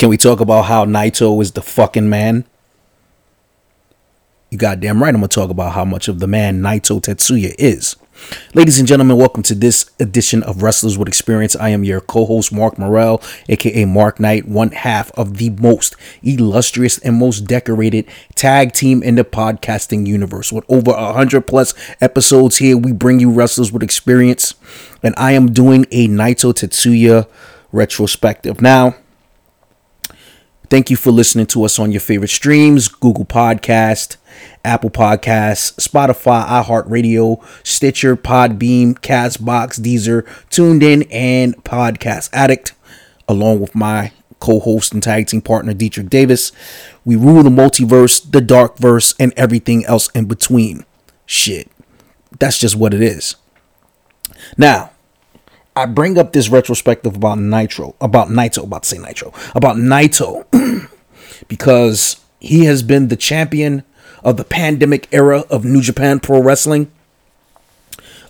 Can we talk about how Naito is the fucking man? You goddamn right, I'm gonna talk about how much of the man Naito Tetsuya is. Ladies and gentlemen, welcome to this edition of Wrestlers with Experience. I am your co host, Mark Morel, aka Mark Knight, one half of the most illustrious and most decorated tag team in the podcasting universe. With over 100 plus episodes here, we bring you Wrestlers with Experience, and I am doing a Naito Tetsuya retrospective. Now, Thank you for listening to us on your favorite streams Google Podcast, Apple Podcasts, Spotify, iHeartRadio, Stitcher, Podbean, Castbox, Deezer, Tuned In, and Podcast Addict, along with my co host and tag team partner, Deitrich Davis. We rule the multiverse, the dark verse, and everything else in between. Shit. That's just what it is. Now, I bring up this retrospective about Nitro, about Naito, about to say Nitro, about Naito, because he has been the champion of the pandemic era of New Japan Pro Wrestling.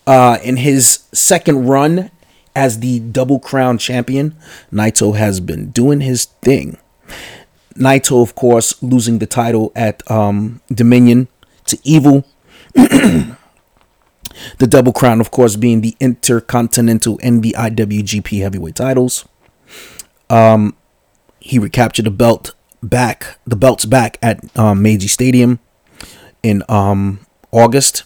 Uh, in his second run as the Double Crown champion, Naito has been doing his thing. Naito, of course, losing the title at um, Dominion to Evil. The Double Crown, of course, being the Intercontinental and the IWGP Heavyweight titles. Um, he recaptured the belt back, the belts back at um, Meiji Stadium in um, August.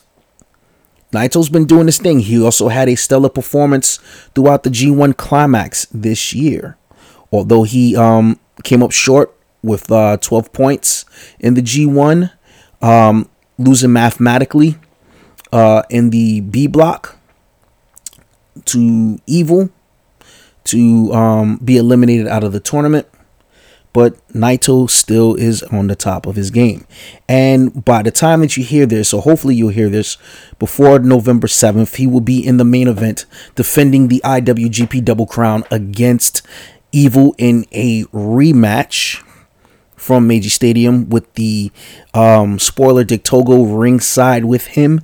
Naito's been doing this thing. He also had a stellar performance throughout the G1 Climax this year. Although he um, came up short with uh, 12 points in the G1, um, losing mathematically uh, in the B block to Evil to um, be eliminated out of the tournament. But Naito still is on the top of his game. And by the time that you hear this, so hopefully you'll hear this before November 7th, he will be in the main event defending the IWGP Double Crown against Evil in a rematch from Meiji Stadium with the um, spoiler Dick Togo ringside with him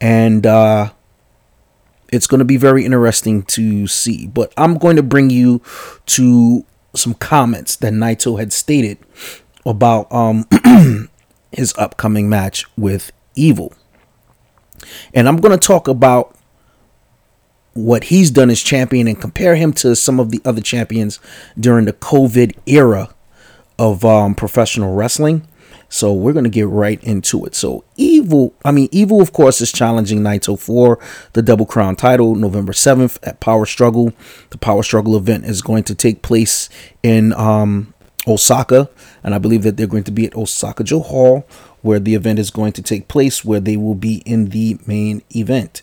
and uh, it's going to be very interesting to see. But I'm going to bring you to some comments that Naito had stated about um, his upcoming match with Evil. And I'm going to talk about what he's done as champion and compare him to some of the other champions during the COVID era of um, professional wrestling. So we're going to get right into it. So Evil, I mean, Evil, of course, is challenging Naito for the Double Crown title November 7th at Power Struggle. The Power Struggle event is going to take place in um, Osaka. And I believe that they're going to be at Osaka-jo Hall, where the event is going to take place, where they will be in the main event.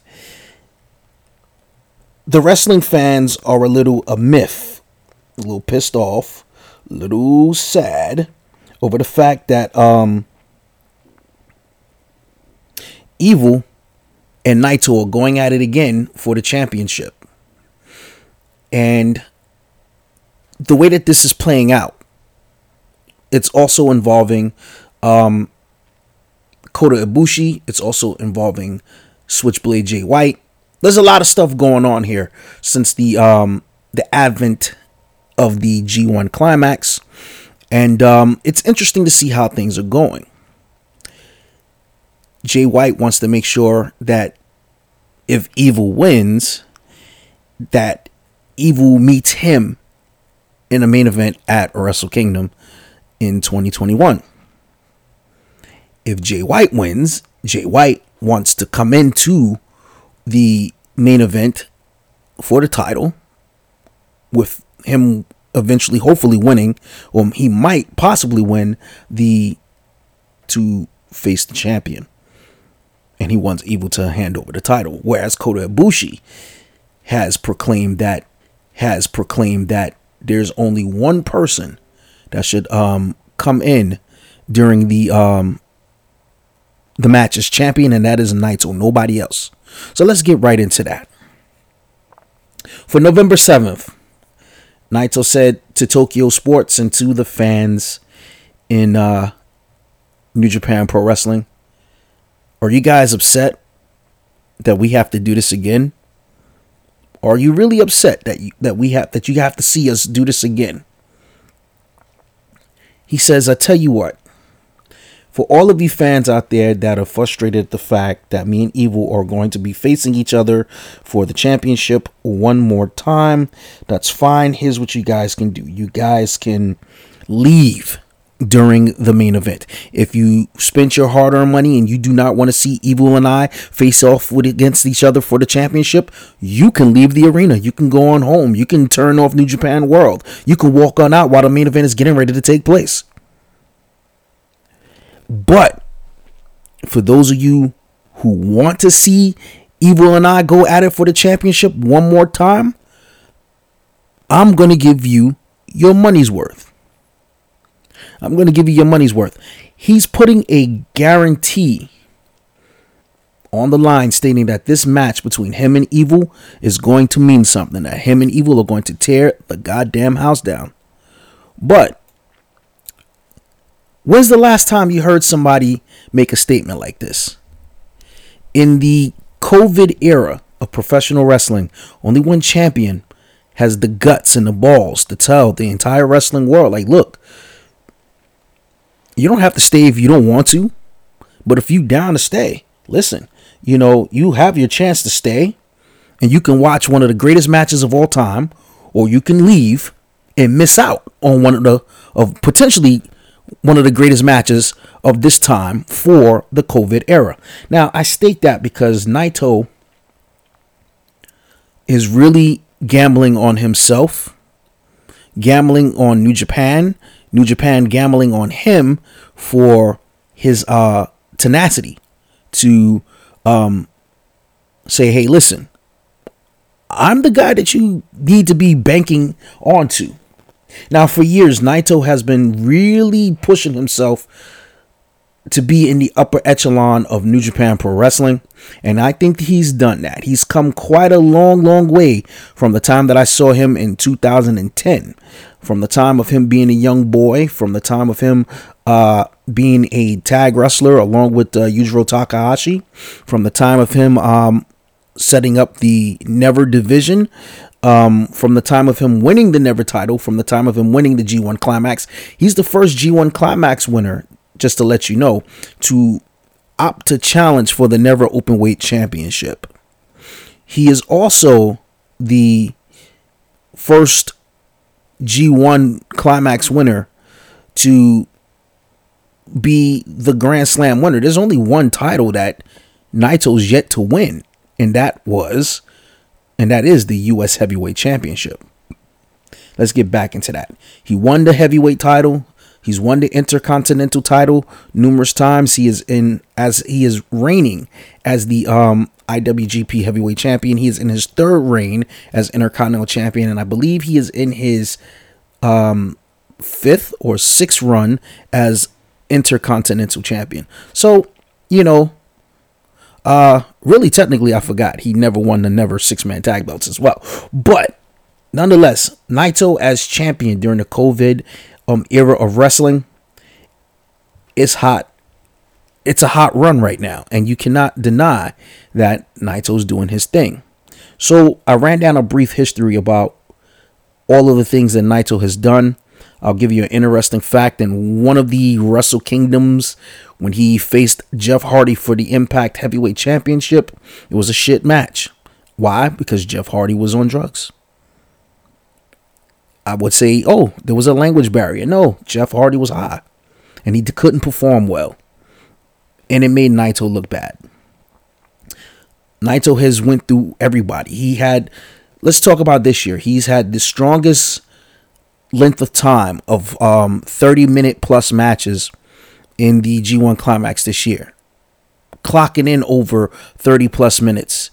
The wrestling fans are a little a myth, a little pissed off, little sad over the fact that um, Evil and Naito are going at it again for the championship. And the way that this is playing out, it's also involving um, Kota Ibushi. It's also involving Switchblade Jay White. There's a lot of stuff going on here since the um, the advent of the G1 climax. And um, it's interesting to see how things are going. Jay White wants to make sure that if Evil wins, that Evil meets him in a main event at Wrestle Kingdom in 2021. If Jay White wins, Jay White wants to come into the main event for the title with him eventually, hopefully, winning, or he might possibly win the to face the champion. And he wants Evil to hand over the title. Whereas Kota Ibushi has proclaimed that has proclaimed that there's only one person that should um come in during the um the match as champion, and that is Naito, nobody else. So let's get right into that. For November 7th, Naito said to Tokyo Sports and to the fans in uh, New Japan Pro Wrestling, are you guys upset that we have to do this again? Are you really upset that you, that we have that you have to see us do this again? He says, I tell you what, for all of you fans out there that are frustrated at the fact that me and Evil are going to be facing each other for the championship one more time, that's fine. Here's what you guys can do you guys can leave during the main event. If you spent your hard earned money and you do not want to see Evil and I face off with against each other for the championship, you can leave the arena. You can go on home. You can turn off New Japan World. You can walk on out while the main event is getting ready to take place. But for those of you who want to see Evil and I go at it for the championship one more time, I'm going to give you your money's worth. I'm going to give you your money's worth. He's putting a guarantee on the line stating that this match between him and Evil is going to mean something, that him and Evil are going to tear the goddamn house down. But When's the last time you heard somebody make a statement like this? In the COVID era of professional wrestling, only one champion has the guts and the balls to tell the entire wrestling world, like, look, you don't have to stay if you don't want to, but if you down to stay, listen, you know, you have your chance to stay and you can watch one of the greatest matches of all time, or you can leave and miss out on one of the of potentially one of the greatest matches of this time for the COVID era. Now, I state that because Naito is really gambling on himself, gambling on New Japan, New Japan gambling on him for his uh, tenacity to um, say, hey, listen, I'm the guy that you need to be banking onto. Now, for years, Naito has been really pushing himself to be in the upper echelon of New Japan Pro Wrestling, and I think he's done that. He's come quite a long, long way from the time that I saw him in 2010, from the time of him being a young boy, from the time of him uh, being a tag wrestler along with uh, Yujiro Takahashi, from the time of him um, setting up the Never division um, from the time of him winning the Never title, from the time of him winning the G1 Climax. He's the first G1 Climax winner, just to let you know, to opt to challenge for the Never Openweight Championship. He is also the first G1 Climax winner to be the Grand Slam winner. There's only one title that Naito's yet to win, and that was and that is the U.S. Heavyweight Championship. Let's get back into that. He won the heavyweight title. He's won the intercontinental title numerous times. He is in as he is reigning as the um, IWGP Heavyweight Champion. He is in his third reign as Intercontinental Champion, and I believe he is in his um, fifth or sixth run as Intercontinental Champion. So you know uh, really, technically, I forgot he never won the never six man tag belts as well. But nonetheless, Naito as champion during the COVID um era of wrestling, it's hot. It's a hot run right now, and you cannot deny that Naito's doing his thing. So I ran down a brief history about all of the things that Naito has done. I'll give you an interesting fact. In one of the Wrestle Kingdoms, when he faced Jeff Hardy for the Impact Heavyweight Championship, it was a shit match. Why? Because Jeff Hardy was on drugs. I would say, oh, there was a language barrier. No, Jeff Hardy was high and he couldn't perform well. And it made Naito look bad. Naito has went through everybody. He had let's talk about this year. He's had the strongest length of time of um 30 minute plus matches in the G1 Climax this year, clocking in over 30 plus minutes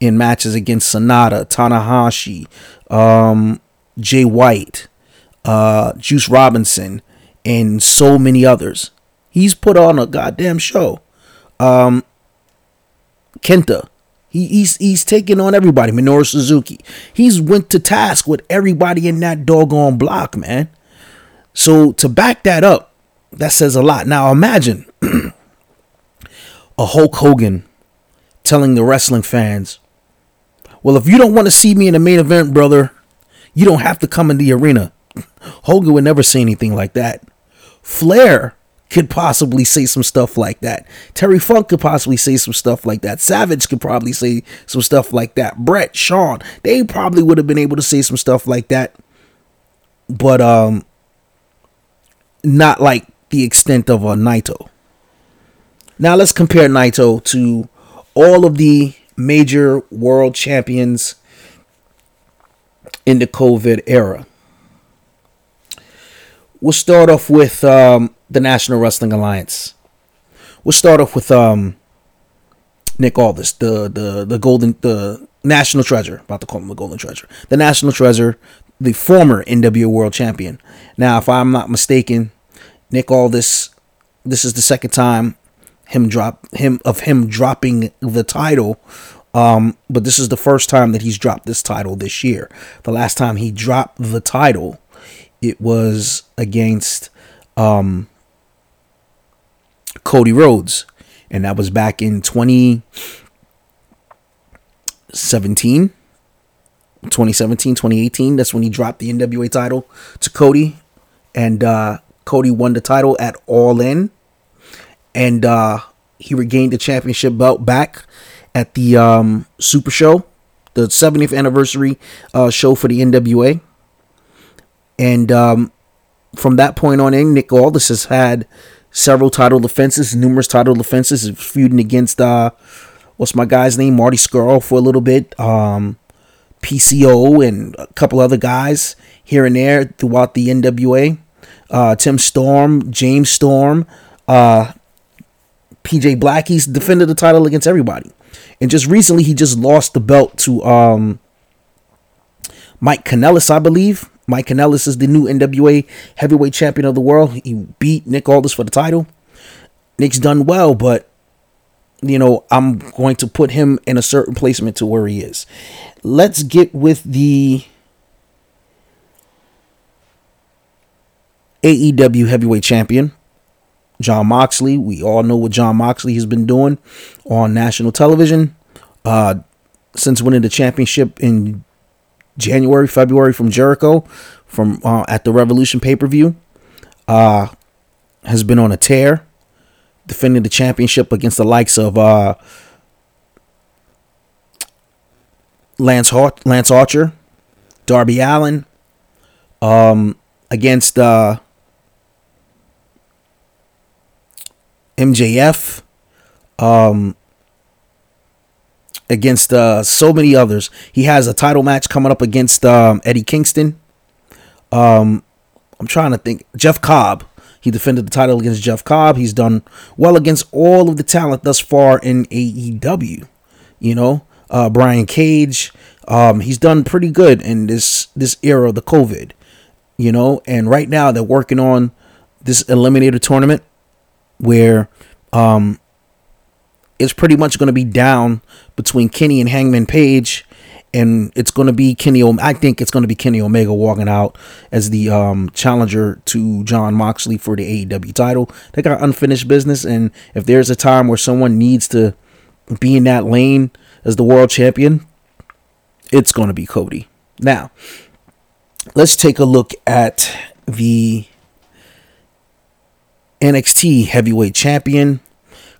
in matches against SANADA, Tanahashi, um, Jay White, uh, Juice Robinson, and so many others. He's put on a goddamn show. Um, Kenta, he, he's he's taking on everybody. Minoru Suzuki, he's went to task with everybody in that doggone block, man. So to back that up, that says a lot. Now imagine a Hulk Hogan telling the wrestling fans, well, if you don't want to see me in the main event, brother, you don't have to come in the arena. Hogan would never say anything like that. Flair could possibly say some stuff like that. Terry Funk could possibly say some stuff like that. Savage could probably say some stuff like that. Bret, Shawn, they probably would have been able to say some stuff like that. But um not like the extent of a Naito. Now let's compare Naito to all of the major world champions in the COVID era. We'll start off with um, the National Wrestling Alliance. We'll start off with um, Nick Aldis, the the the golden the national treasure. About to call him the golden treasure. The national treasure, the former NWO World Champion. Now, if I'm not mistaken, Nick Aldis, this is the second time him drop him of him dropping the title. Um, but this is the first time that he's dropped this title this year. The last time he dropped the title, it was against um, Cody Rhodes, and that was back in 2017. 2017, 2018. That's when he dropped the NWA title to Cody. And uh, Cody won the title at All In, and uh, he regained the championship belt back at the um, Super Show, the 70th anniversary uh, show for the NWA. And um, from that point on in, Nick Aldis has had several title defenses, numerous title defenses, feuding against uh, what's my guy's name, Marty Scurll for a little bit, um, PCO, and a couple other guys here and there throughout the NWA uh, Tim Storm, James Storm, uh, PJ Black. He's defended the title against everybody. And just recently, he just lost the belt to um, Mike Kanellis, I believe. Mike Kanellis is the new NWA heavyweight champion of the world. He beat Nick Aldis for the title. Nick's done well, but you know, I'm going to put him in a certain placement to where he is. Let's get with the AEW heavyweight champion, Jon Moxley. We all know what Jon Moxley has been doing on national television uh, since winning the championship in January, February from Jericho from uh, at the Revolution pay per view. Uh, has been on a tear, defending the championship against the likes of uh, Lance Lance Archer, Darby Allin, um, against uh, MJF, um, against uh, so many others. He has a title match coming up against um, Eddie Kingston. Um, I'm trying to think. Jeff Cobb. He defended the title against Jeff Cobb. He's done well against all of the talent thus far in AEW. You know, uh, Brian Cage. Um, he's done pretty good in this this era of the COVID. You know, and right now they're working on this eliminator tournament where um, it's pretty much going to be down between Kenny and Hangman Page, and it's going to be Kenny. I think it's going to be Kenny Omega walking out as the um, challenger to Jon Moxley for the AEW title. They got unfinished business, and if there's a time where someone needs to be in that lane as the world champion, it's going to be Cody. Now, let's take a look at the NXT Heavyweight Champion.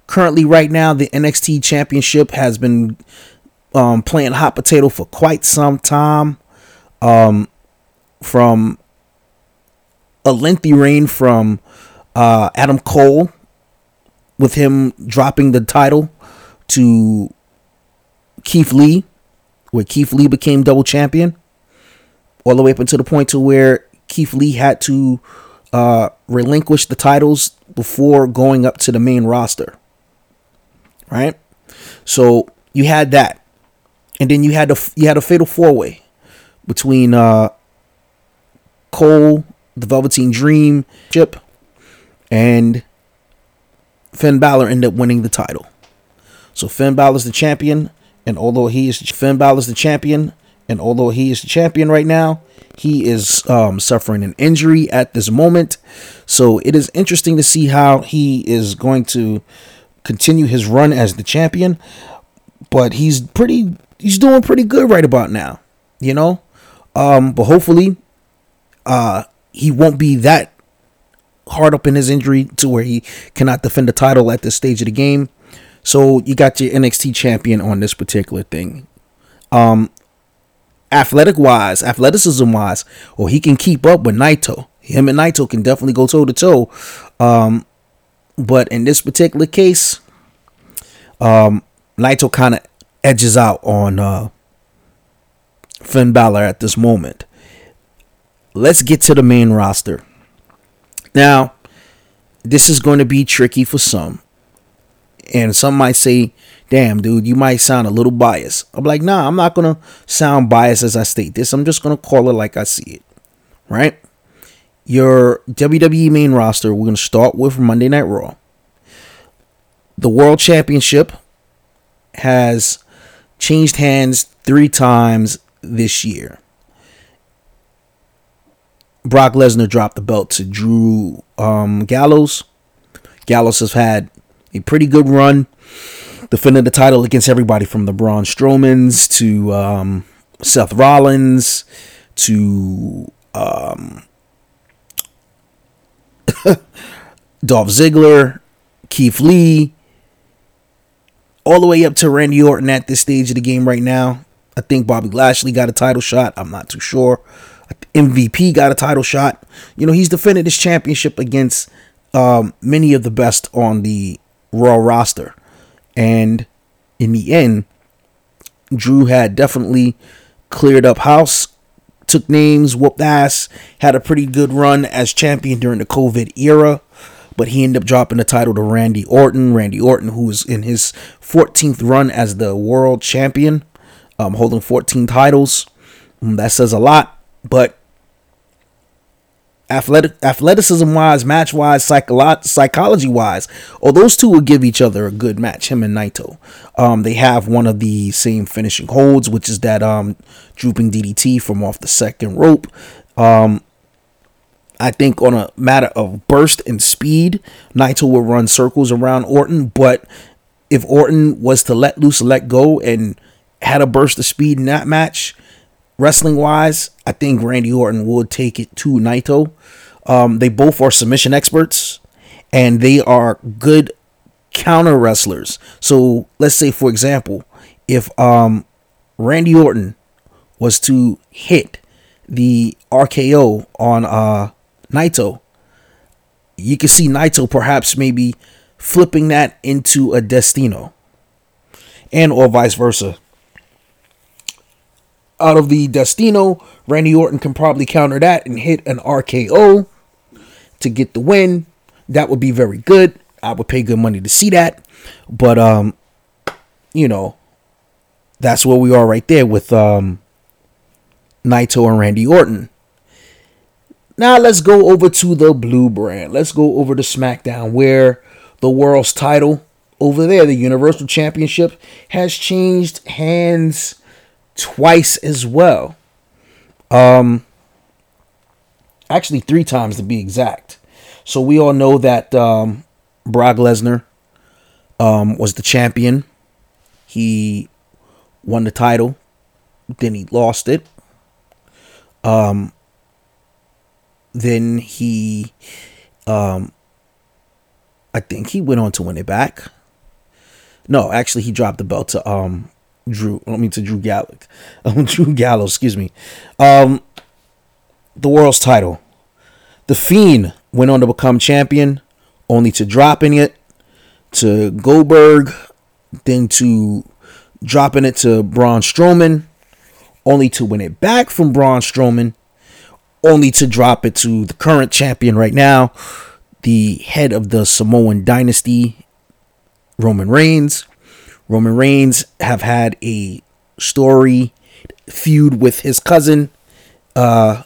Currently, right now, the NXT Championship has been um, playing hot potato for quite some time. Um, from a lengthy reign from uh, Adam Cole, with him dropping the title to Keith Lee, where Keith Lee became double champion, all the way up until the point to where Keith Lee had to uh, relinquish the titles before going up to the main roster. Right? So you had that. And then you had the you had a fatal four way between uh, Cole, the Velveteen Dream, Chip, and Finn Balor ended up winning the title. So Finn Balor's the champion, and although he is Finn Balor's the champion, and although he is the champion right now, he is um, suffering an injury at this moment. So it is interesting to see how he is going to continue his run as the champion. But he's pretty, he's doing pretty good right about now, you know. Um, but hopefully, uh, he won't be that hard up in his injury to where he cannot defend the title at this stage of the game. So you got your NXT champion on this particular thing. Um, athletic wise, athleticism wise, or he can keep up with Naito. Him and Naito can definitely go toe to toe. Um, but in this particular case, um, Naito kind of edges out on uh, Finn Balor at this moment. Let's get to the main roster. Now, this is going to be tricky for some. And some might say, damn, dude, you might sound a little biased. I'm like, nah, I'm not going to sound biased as I state this. I'm just going to call it like I see it. Right? Your WWE main roster, we're going to start with Monday Night Raw. The World Championship has changed hands three times this year. Brock Lesnar dropped the belt to Drew um, Gallows. Gallows has had a pretty good run, defending the title against everybody from the Braun Strowmans to um, Seth Rollins to um, Dolph Ziggler, Keith Lee, all the way up to Randy Orton at this stage of the game right now. I think Bobby Lashley got a title shot. I'm not too sure. MVP got a title shot. You know, he's defended his championship against um, many of the best on the Raw roster. And in the end, Drew had definitely cleared up house, took names, whooped ass, had a pretty good run as champion during the COVID era. But he ended up dropping the title to Randy Orton. Randy Orton, who is in his 14th run as the world champion, um, holding 14 titles. Mm, that says a lot. But athletic athleticism wise, match wise, psycholo- psychology wise, or those two will give each other a good match. Him and Naito. Um, they have one of the same finishing holds, which is that um drooping DDT from off the second rope. Um, I think on a matter of burst and speed, Naito will run circles around Orton, but if Orton was to let loose, let go, and had a burst of speed in that match, wrestling wise, I think Randy Orton would take it to Naito. Um, they both are submission experts and they are good counter wrestlers. So let's say, for example, if um, Randy Orton was to hit the RKO on uh, Naito, you can see Naito perhaps maybe flipping that into a Destino and or vice versa out of the Destino, Randy Orton can probably counter that and hit an RKO to get the win. That would be very good. I would pay good money to see that. But um, you know, that's where we are right there with um Naito and Randy Orton. Now let's go over to the blue brand. Let's go over to SmackDown where the world's title over there, the Universal Championship, has changed hands twice as well. Um, actually, three times to be exact. So we all know that um, Brock Lesnar um, was the champion. He won the title, then he lost it. Um, then he, um, I think he went on to win it back. No, actually, he dropped the belt to um Drew. I mean to Drew Gallo. Um, Drew Gallo, excuse me. Um, the world's title. The Fiend went on to become champion, only to dropping it to Goldberg, then to dropping it to Braun Strowman, only to win it back from Braun Strowman, only to drop it to the current champion right now, the head of the Samoan dynasty, Roman Reigns. Roman Reigns have had a story feud with his cousin, uh,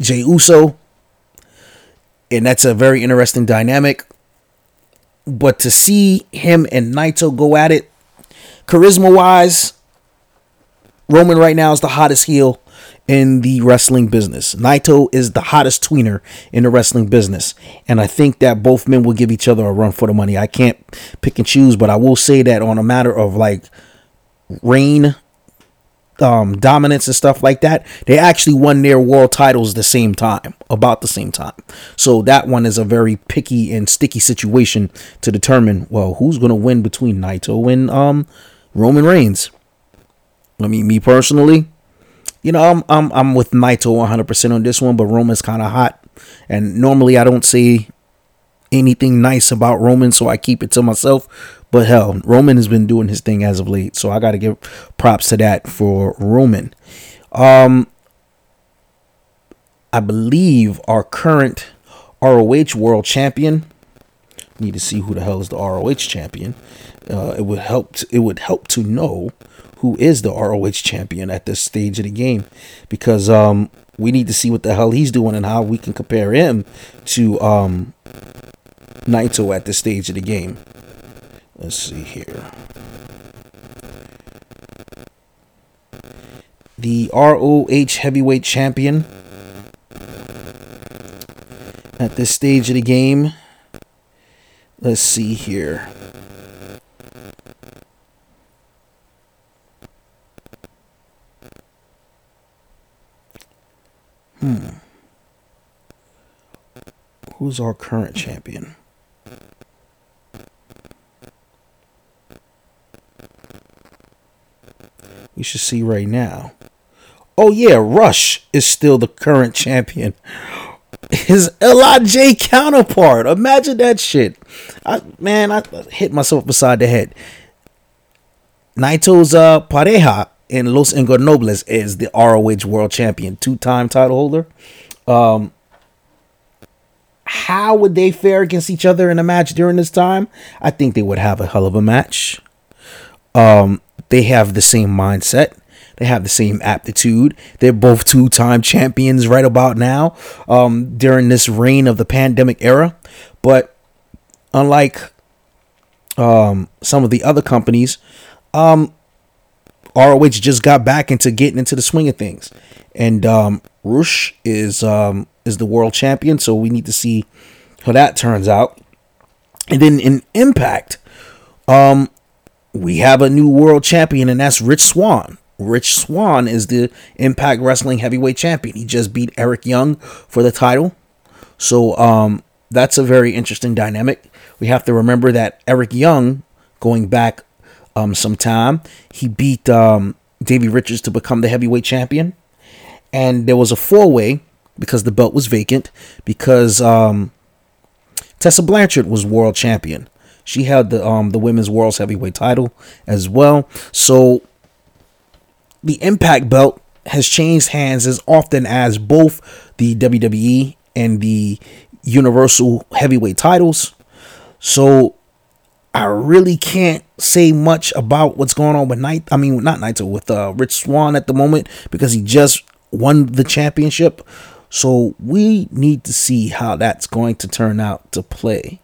Jey Uso. And that's a very interesting dynamic. But to see him and Naito go at it, charisma wise, Roman right now is the hottest heel in the wrestling business. Naito is the hottest tweener in the wrestling business. And I think that both men will give each other a run for the money. I can't pick and choose, but I will say that on a matter of like reign um, dominance and stuff like that, they actually won their world titles the same time, about the same time. So that one is a very picky and sticky situation to determine. Well, who's going to win between Naito and um, Roman Reigns? I mean, me personally, you know, I'm I'm I'm with Naito 100% on this one, but Roman's kind of hot, and normally I don't say anything nice about Roman, so I keep it to myself. But hell, Roman has been doing his thing as of late, so I got to give props to that for Roman. Um, I believe our current ROH World Champion. Need to see who the hell is the ROH champion. Uh, it would help. To, it would help to know who is the ROH champion at this stage of the game, because um, we need to see what the hell he's doing and how we can compare him to um, Naito at this stage of the game. Let's see here. The ROH Heavyweight Champion at this stage of the game. Let's see here. Hmm. Who's our current champion? we should see right now. Oh yeah, Rush is still the current champion. His Lij counterpart. Imagine that shit. I man, I hit myself beside the head. Naito's uh, pareja in Los Ingobernables is the ROH World Champion, two-time title holder. Um, how would they fare against each other in a match during this time? I think they would have a hell of a match. Um, they have the same mindset. They have the same aptitude. They're both two time champions right about now um, during this reign of the pandemic era. But unlike um, some of the other companies, um, ROH just got back into getting into the swing of things. And um, Rush is um, is the world champion, so we need to see how that turns out. And then in Impact, um, we have a new world champion, and that's Rich Swann. Rich Swann is the Impact Wrestling Heavyweight Champion. He just beat Eric Young for the title. So um, that's a very interesting dynamic. We have to remember that Eric Young, going back um, some time, he beat um, Richards to become the heavyweight champion. And there was a four way because the belt was vacant because um, Tessa Blanchard was world champion. She held the um the women's world's heavyweight title as well. So the Impact belt has changed hands as often as both the WWE and the Universal Heavyweight titles. So I really can't say much about what's going on with Night. I mean, not Naito with uh, Rich Swann at the moment because he just won the championship. So we need to see how that's going to turn out to play.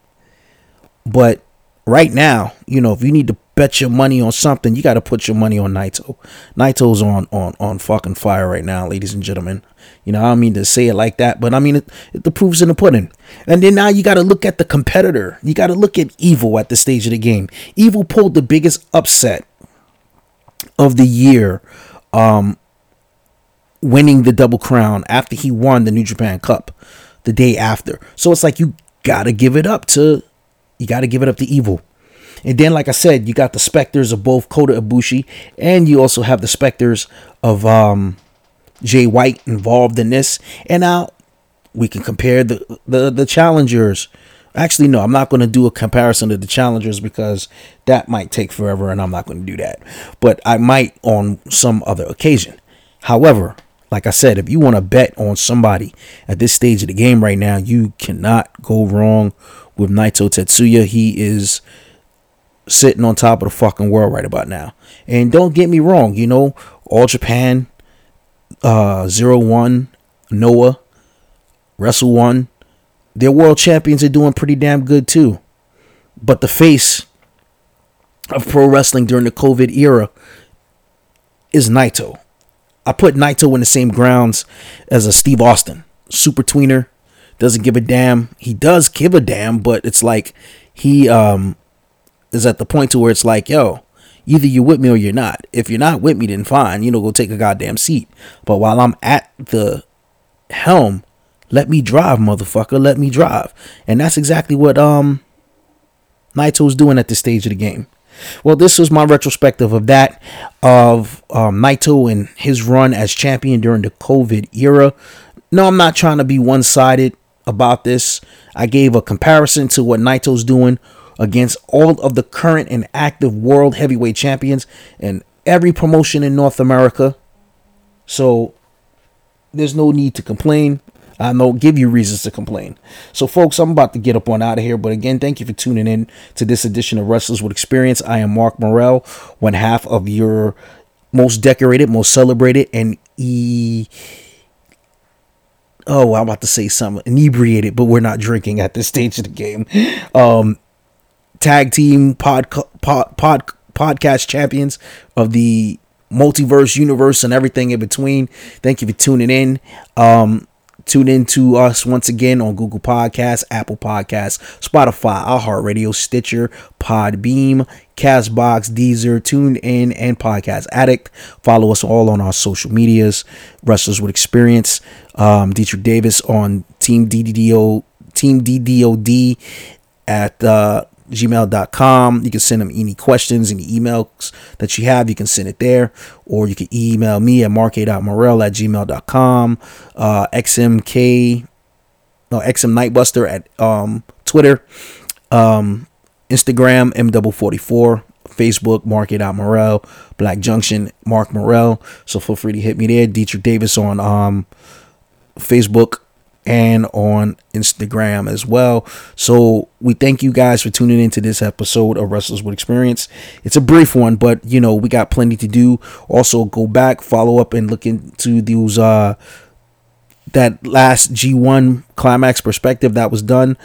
But right now, you know, if you need to bet your money on something, you got to put your money on Naito. Naito's on on on fucking fire right now, ladies and gentlemen. You know, I don't mean to say it like that, but I mean it, it the proof's in the pudding. And then now you got to look at the competitor. You got to look at Evil at the stage of the game. Evil pulled the biggest upset of the year, um, winning the double crown after he won the New Japan Cup the day after. So it's like you got to give it up to you got to give it up to Evil. And then, like I said, you got the specters of both Kota Ibushi, and you also have the specters of um, Jay White involved in this. And now we can compare the the, the challengers. Actually, no, I'm not going to do a comparison to the challengers because that might take forever, and I'm not going to do that. But I might on some other occasion. However, like I said, if you want to bet on somebody at this stage of the game right now, you cannot go wrong with Naito Tetsuya. He is sitting on top of the fucking world right about now. And don't get me wrong, you know, All Japan, uh, Zero One, Noah, Wrestle One, their world champions are doing pretty damn good too. But the face of pro wrestling during the COVID era is Naito. I put Naito in the same grounds as a Steve Austin, super tweener, doesn't give a damn. He does give a damn, but it's like he um is at the point to where it's like, yo, Either you're with me or you're not. If you're not with me, then fine, you know, go take a goddamn seat. But while I'm at the helm, let me drive, motherfucker. Let me drive. And that's exactly what um Naito's doing at this stage of the game. Well, this was my retrospective of that, of um, Naito and his run as champion during the COVID era. No, I'm not trying to be one sided about this. I gave a comparison to what Naito's doing against all of the current and active world heavyweight champions and every promotion in North America. So there's no need to complain. I know give you reasons to complain. So, folks, I'm about to get up on out of here. But again, thank you for tuning in to this edition of Wrestlers with Experience. I am Mark Morel, one half of your most decorated, most celebrated, and e. Oh, I'm about to say something inebriated, but we're not drinking at this stage of the game. Um, tag team pod, pod, pod podcast champions of the multiverse universe and everything in between. Thank you for tuning in. Um, Tune in to us once again on Google Podcasts, Apple Podcasts, Spotify, iHeartRadio, Stitcher, Podbean, Castbox, Deezer, TuneIn, and Podcast Addict. Follow us all on our social medias. Wrestlers with Experience. Um, Deitrich Davis on Team DDO, Team DDOD at uh, gmail.com. You can send them any questions, any emails that you have. You can send it there. Or you can email me at mark.morel at gmail.com. Uh, XMK, no, XM Knightbuster at um, Twitter. Um, Instagram, M44. Facebook, Mark Morel. Black Junction, Mark Morel. So feel free to hit me there. Deitrich Davis on um, Facebook and on Instagram as well. So we thank you guys for tuning into this episode of Wrestlers with Experience. It's a brief one, but you know, we got plenty to do. Also go back, follow up and look into those uh that last G1 climax perspective that was done.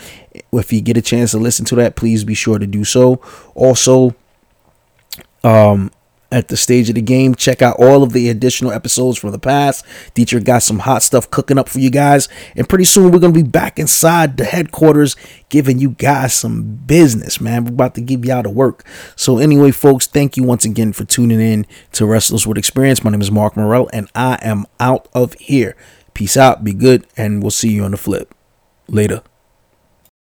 If you get a chance to listen to that, please be sure to do so. Also, um at the stage of the game. Check out all of the additional episodes from the past. Deitrich got some hot stuff cooking up for you guys. And pretty soon we're going to be back inside the headquarters giving you guys some business, man. We're about to give y'all of work. So, anyway, folks, thank you once again for tuning in to Wrestlers with Experience. My name is Mark Morel, and I am out of here. Peace out, be good, and we'll see you on the flip. Later.